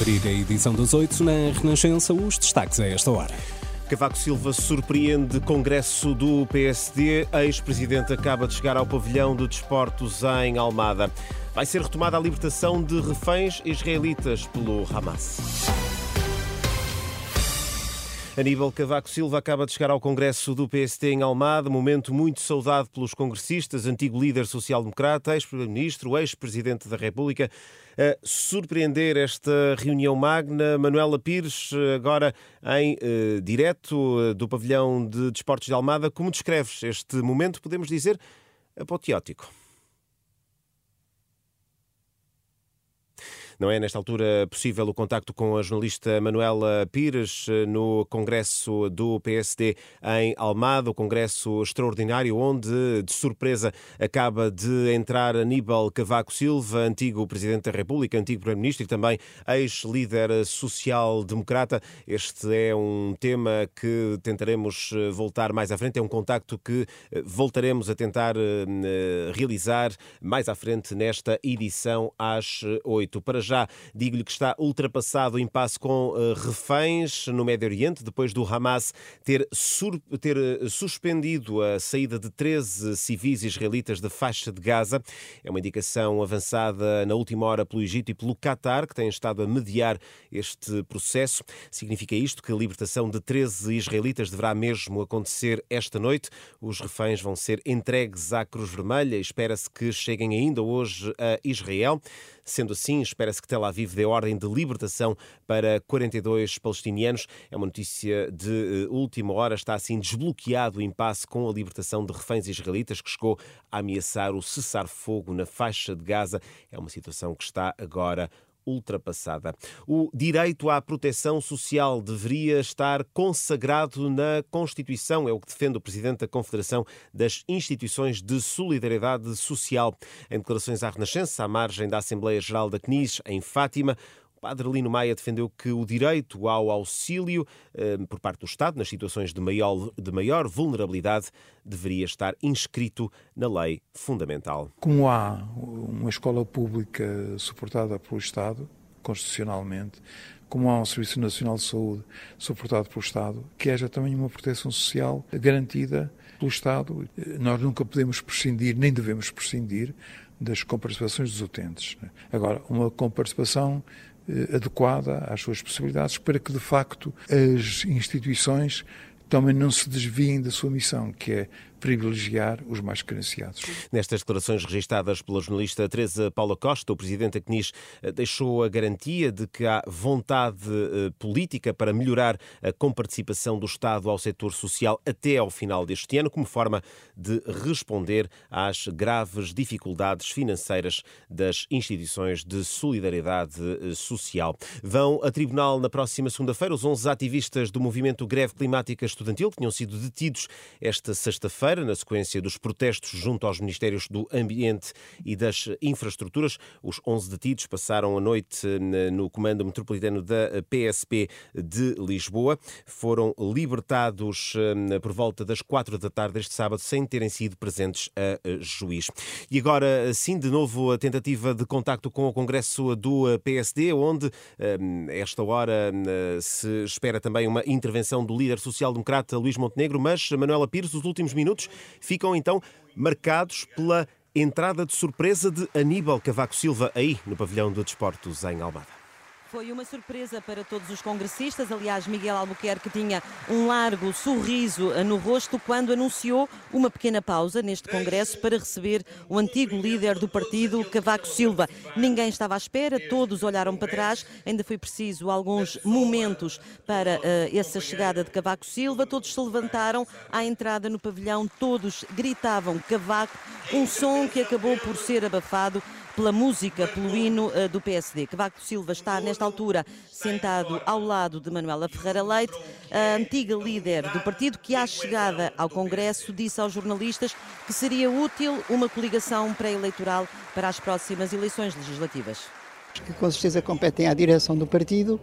Abrir a edição das oito na Renascença, os destaques a esta hora. Cavaco Silva surpreende Congresso do PSD. Ex-presidente acaba de chegar ao pavilhão de desportos em Almada. Vai ser retomada a libertação de reféns israelitas pelo Hamas. Aníbal Cavaco Silva acaba de chegar ao Congresso do PST em Almada, momento muito saudado pelos congressistas, antigo líder social-democrata, ex-primeiro-ministro, ex-presidente da República. A surpreender esta reunião magna, Manuela Pires, agora em eh, direto eh, do pavilhão de Desportos de Almada, como descreves este momento, podemos dizer, apoteótico? Não é nesta altura possível o contacto com a jornalista Manuela Pires eh, no Congresso do PSD em Almada, o Congresso extraordinário onde, de surpresa, acaba de entrar Aníbal Cavaco Silva, antigo Presidente da República, antigo Primeiro-Ministro e também ex-líder social-democrata. Este é um tema que tentaremos eh, voltar mais à frente, é um contacto que eh, voltaremos a tentar realizar mais à frente nesta edição às oito. Para já digo-lhe que está ultrapassado o impasse com uh, reféns no Médio Oriente, depois do Hamas ter, sur, ter uh, suspendido a saída de 13 civis israelitas da faixa de Gaza. É uma indicação avançada na última hora pelo Egito e pelo Qatar, que têm estado a mediar este processo. Significa isto que a libertação de 13 israelitas deverá mesmo acontecer esta noite. Os reféns vão ser entregues à Cruz Vermelha e espera-se que cheguem ainda hoje a Israel. Sendo assim, espera-se que Tel Aviv dê ordem de libertação para 42 palestinianos. É uma notícia de uh, última hora. Está assim desbloqueado o impasse com a libertação de reféns israelitas que chegou a ameaçar o cessar-fogo na faixa de Gaza. É uma situação que está agora ultrapassada. O direito à proteção social deveria estar consagrado na Constituição, é o que defende o Presidente da Confederação das Instituições de Solidariedade Social. Em declarações à Renascença, à margem da Assembleia Geral da CNIS, em Fátima, Padre Lino Maia defendeu que o direito ao auxílio eh, por parte do Estado nas situações de maior, de maior vulnerabilidade deveria estar inscrito na lei fundamental. Como há uma escola pública suportada pelo Estado, constitucionalmente, como há um Serviço Nacional de Saúde suportado pelo Estado, que haja também uma proteção social garantida pelo Estado. Nós nunca podemos prescindir, nem devemos prescindir, das comparticipações dos utentes. Agora, uma comparticipação eh, adequada às suas possibilidades para que, de facto, as instituições também não se desviem da sua missão, que é privilegiar os mais carenciados. Nestas declarações registadas pela jornalista Teresa Paula Costa, o presidente da CNIS eh, deixou a garantia de que há vontade eh, política para melhorar a comparticipação do Estado ao setor social até ao final deste ano, como forma de responder às graves dificuldades financeiras das instituições de solidariedade eh, social. Vão a tribunal na próxima segunda-feira os 11 ativistas do movimento Greve Climática Estudantil que tinham sido detidos esta sexta-feira feira na sequência dos protestos junto aos Ministérios do Ambiente e das Infraestruturas. Os 11 detidos passaram a noite no Comando Metropolitano da PSP de Lisboa. Foram libertados por volta das quatro da tarde este sábado, sem terem sido presentes a juiz. E agora, sim, de novo, a tentativa de contacto com o Congresso do PSD, onde, esta hora, se espera também uma intervenção do líder social-democrata Luís Montenegro, mas Manuela Pires, os últimos minutos ficam então marcados pela entrada de surpresa de Aníbal Cavaco Silva aí no pavilhão de desportos em Almada. Foi uma surpresa para todos os congressistas. Aliás, Miguel Albuquerque tinha um largo sorriso no rosto quando anunciou uma pequena pausa neste congresso para receber o antigo líder do partido, Cavaco Silva. Ninguém estava à espera, todos olharam para trás. Ainda foi preciso alguns momentos para uh, essa chegada de Cavaco Silva. Todos se levantaram à entrada no pavilhão, todos gritavam Cavaco, um som que acabou por ser abafado pela música, pelo hino eh, do PSD. Cavaco Silva está, nesta altura, sentado ao lado de Manuela Ferreira Leite, a antiga líder do partido, que à chegada ao Congresso disse aos jornalistas que seria útil uma coligação pré-eleitoral para as próximas eleições legislativas. Que com certeza competem à direção do partido.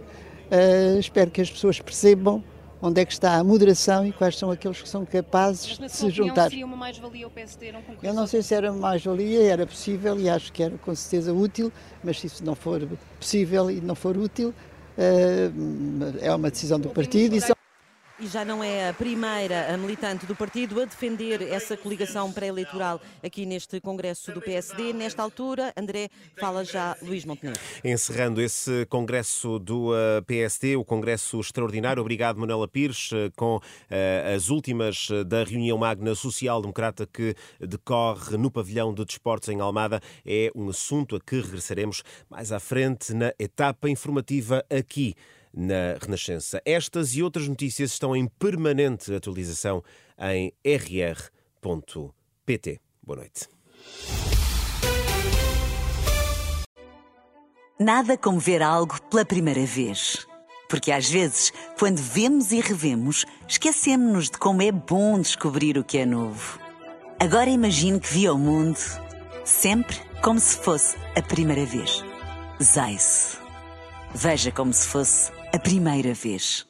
Uh, espero que as pessoas percebam onde é que está a moderação e quais são aqueles que são capazes de se juntar. seria uma mais-valia o PSD não Eu não sei se era mais-valia, era possível e acho que era com certeza útil, mas se isso não for possível e não for útil, eh, é uma decisão do partido. E e já não é a primeira a militante do partido a defender essa coligação pré-eleitoral aqui neste Congresso do PSD. Nesta altura, André, fala já Luís Montenegro. Encerrando esse Congresso do eh, PSD, o Congresso Extraordinário. Obrigado, Manuela Pires, eh, com uh, as últimas da reunião magna social-democrata que decorre no pavilhão de desportos em Almada. É um assunto a que regressaremos mais à frente na etapa informativa aqui na Renascença. Estas e outras notícias estão em permanente atualização em rr.pt. Boa noite. Nada como ver algo pela primeira vez. Porque às vezes, quando vemos e revemos, esquecemos-nos de como é bom descobrir o que é novo. Agora imagine que viu o mundo sempre como se fosse a primeira vez. Zais. Veja como se fosse a primeira vez.